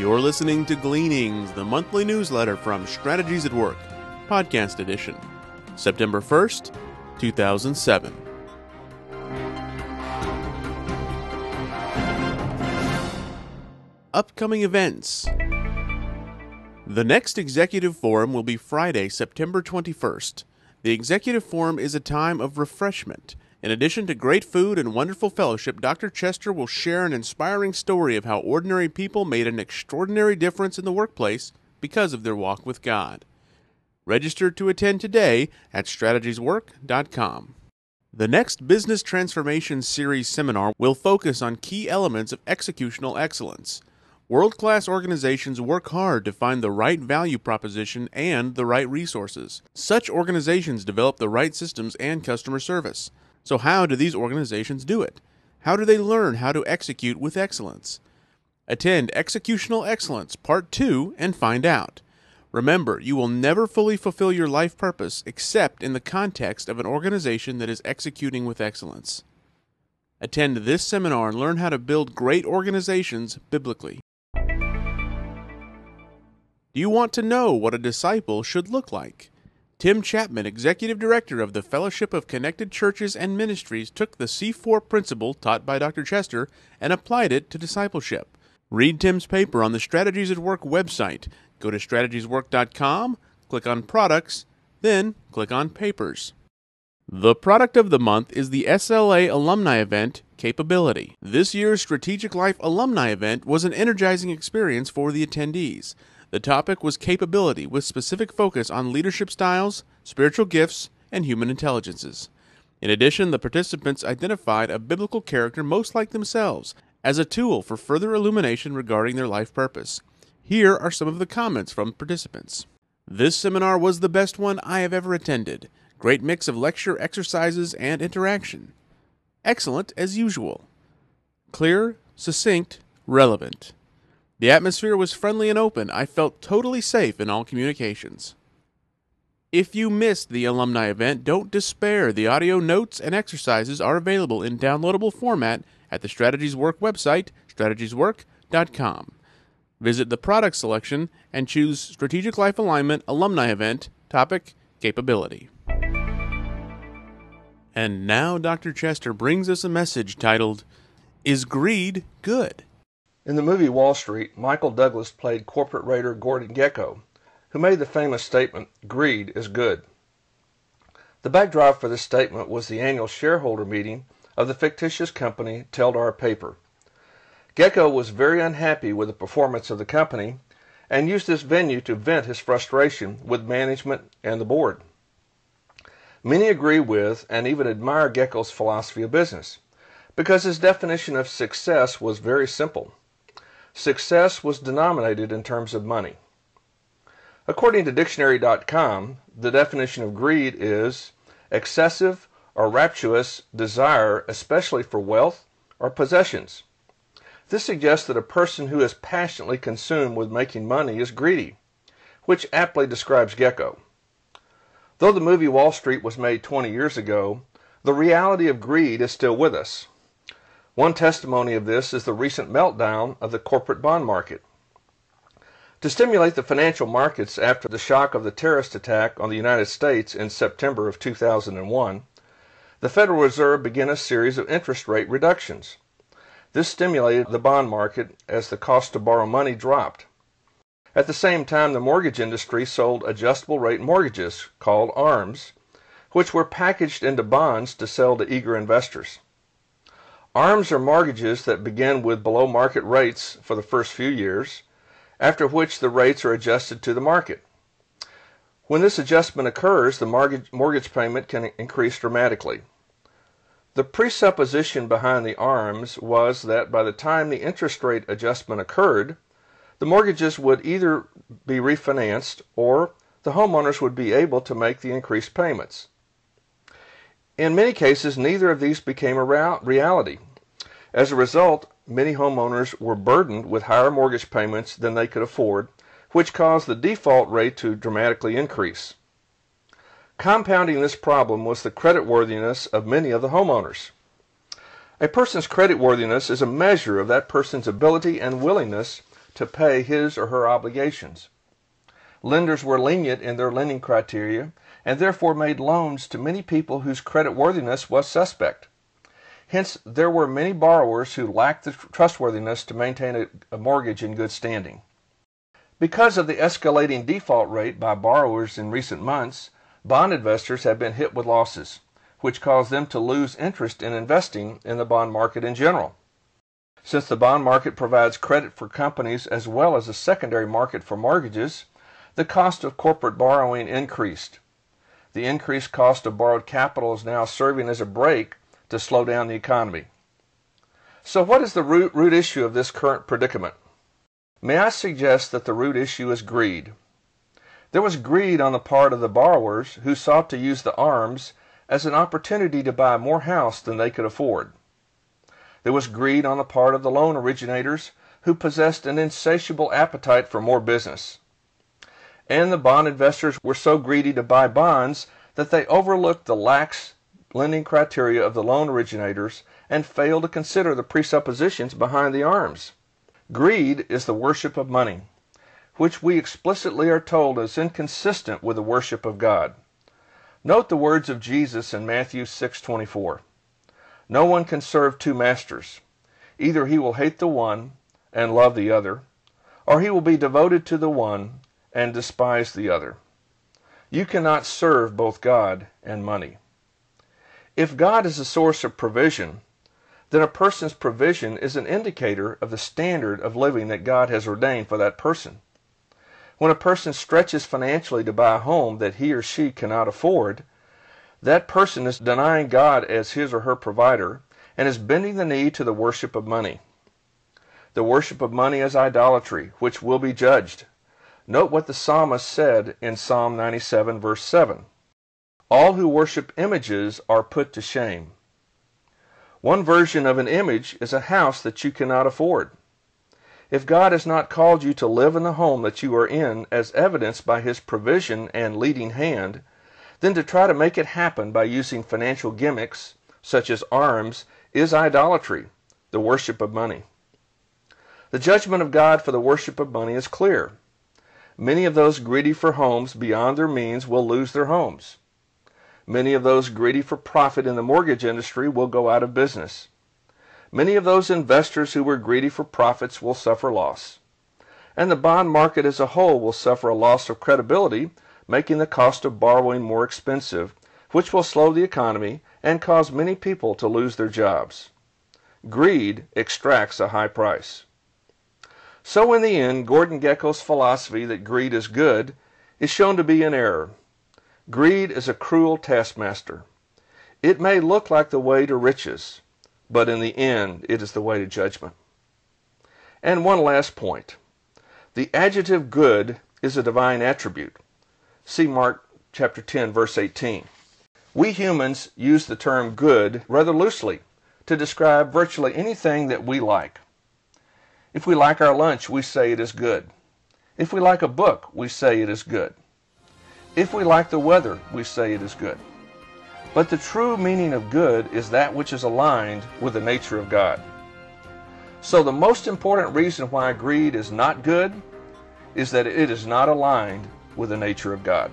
You're listening to Gleanings, the monthly newsletter from Strategies at Work, podcast edition, September 1st, 2007. Upcoming events. The next Executive Forum will be Friday, September 21st. The Executive Forum is a time of refreshment. In addition to great food and wonderful fellowship, Dr. Chester will share an inspiring story of how ordinary people made an extraordinary difference in the workplace because of their walk with God. Register to attend today at strategieswork.com. The next Business Transformation Series seminar will focus on key elements of executional excellence. World class organizations work hard to find the right value proposition and the right resources. Such organizations develop the right systems and customer service. So, how do these organizations do it? How do they learn how to execute with excellence? Attend Executional Excellence Part 2 and find out. Remember, you will never fully fulfill your life purpose except in the context of an organization that is executing with excellence. Attend this seminar and learn how to build great organizations biblically. Do you want to know what a disciple should look like? Tim Chapman, Executive Director of the Fellowship of Connected Churches and Ministries, took the C4 principle taught by Dr. Chester and applied it to discipleship. Read Tim's paper on the Strategies at Work website. Go to strategieswork.com, click on Products, then click on Papers. The product of the month is the SLA alumni event, Capability. This year's Strategic Life alumni event was an energizing experience for the attendees. The topic was capability, with specific focus on leadership styles, spiritual gifts, and human intelligences. In addition, the participants identified a biblical character most like themselves as a tool for further illumination regarding their life purpose. Here are some of the comments from participants. This seminar was the best one I have ever attended. Great mix of lecture, exercises, and interaction. Excellent as usual. Clear, succinct, relevant. The atmosphere was friendly and open. I felt totally safe in all communications. If you missed the alumni event, don't despair. The audio notes and exercises are available in downloadable format at the Strategies Work website, strategieswork.com. Visit the product selection and choose Strategic Life Alignment Alumni Event, topic Capability. And now Dr. Chester brings us a message titled, Is Greed Good? In the movie Wall Street, Michael Douglas played corporate raider Gordon Gekko, who made the famous statement, Greed is good. The backdrop for this statement was the annual shareholder meeting of the fictitious company Teldar Paper. Gekko was very unhappy with the performance of the company and used this venue to vent his frustration with management and the board. Many agree with and even admire Gekko's philosophy of business because his definition of success was very simple. Success was denominated in terms of money. According to dictionary.com, the definition of greed is excessive or rapturous desire, especially for wealth or possessions. This suggests that a person who is passionately consumed with making money is greedy, which aptly describes Gekko. Though the movie Wall Street was made 20 years ago, the reality of greed is still with us. One testimony of this is the recent meltdown of the corporate bond market. To stimulate the financial markets after the shock of the terrorist attack on the United States in September of 2001, the Federal Reserve began a series of interest rate reductions. This stimulated the bond market as the cost to borrow money dropped. At the same time, the mortgage industry sold adjustable rate mortgages, called ARMs, which were packaged into bonds to sell to eager investors. ARMs are mortgages that begin with below market rates for the first few years, after which the rates are adjusted to the market. When this adjustment occurs, the mortgage payment can increase dramatically. The presupposition behind the ARMs was that by the time the interest rate adjustment occurred, the mortgages would either be refinanced or the homeowners would be able to make the increased payments. In many cases, neither of these became a reality. As a result, many homeowners were burdened with higher mortgage payments than they could afford, which caused the default rate to dramatically increase. Compounding this problem was the creditworthiness of many of the homeowners. A person's creditworthiness is a measure of that person's ability and willingness to pay his or her obligations. Lenders were lenient in their lending criteria and therefore made loans to many people whose credit worthiness was suspect. Hence, there were many borrowers who lacked the trustworthiness to maintain a, a mortgage in good standing. Because of the escalating default rate by borrowers in recent months, bond investors have been hit with losses, which caused them to lose interest in investing in the bond market in general. Since the bond market provides credit for companies as well as a secondary market for mortgages, the cost of corporate borrowing increased. The increased cost of borrowed capital is now serving as a brake to slow down the economy. So, what is the root, root issue of this current predicament? May I suggest that the root issue is greed? There was greed on the part of the borrowers who sought to use the arms as an opportunity to buy more house than they could afford. There was greed on the part of the loan originators who possessed an insatiable appetite for more business. And the bond investors were so greedy to buy bonds that they overlooked the lax lending criteria of the loan originators and failed to consider the presuppositions behind the arms. Greed is the worship of money, which we explicitly are told is inconsistent with the worship of God. Note the words of Jesus in Matthew 6:24. No one can serve two masters. Either he will hate the one and love the other, or he will be devoted to the one and despise the other. You cannot serve both God and money. If God is the source of provision, then a person's provision is an indicator of the standard of living that God has ordained for that person. When a person stretches financially to buy a home that he or she cannot afford, that person is denying God as his or her provider and is bending the knee to the worship of money. The worship of money is idolatry, which will be judged. Note what the psalmist said in Psalm 97, verse 7. All who worship images are put to shame. One version of an image is a house that you cannot afford. If God has not called you to live in the home that you are in as evidenced by his provision and leading hand, then to try to make it happen by using financial gimmicks, such as arms, is idolatry, the worship of money. The judgment of God for the worship of money is clear. Many of those greedy for homes beyond their means will lose their homes. Many of those greedy for profit in the mortgage industry will go out of business. Many of those investors who were greedy for profits will suffer loss. And the bond market as a whole will suffer a loss of credibility, making the cost of borrowing more expensive, which will slow the economy and cause many people to lose their jobs. Greed extracts a high price. So in the end, Gordon Gekko's philosophy that greed is good is shown to be an error. Greed is a cruel taskmaster. It may look like the way to riches, but in the end it is the way to judgment. And one last point. The adjective good is a divine attribute. See Mark chapter 10 verse 18. We humans use the term good rather loosely to describe virtually anything that we like. If we like our lunch, we say it is good. If we like a book, we say it is good. If we like the weather, we say it is good. But the true meaning of good is that which is aligned with the nature of God. So the most important reason why greed is not good is that it is not aligned with the nature of God.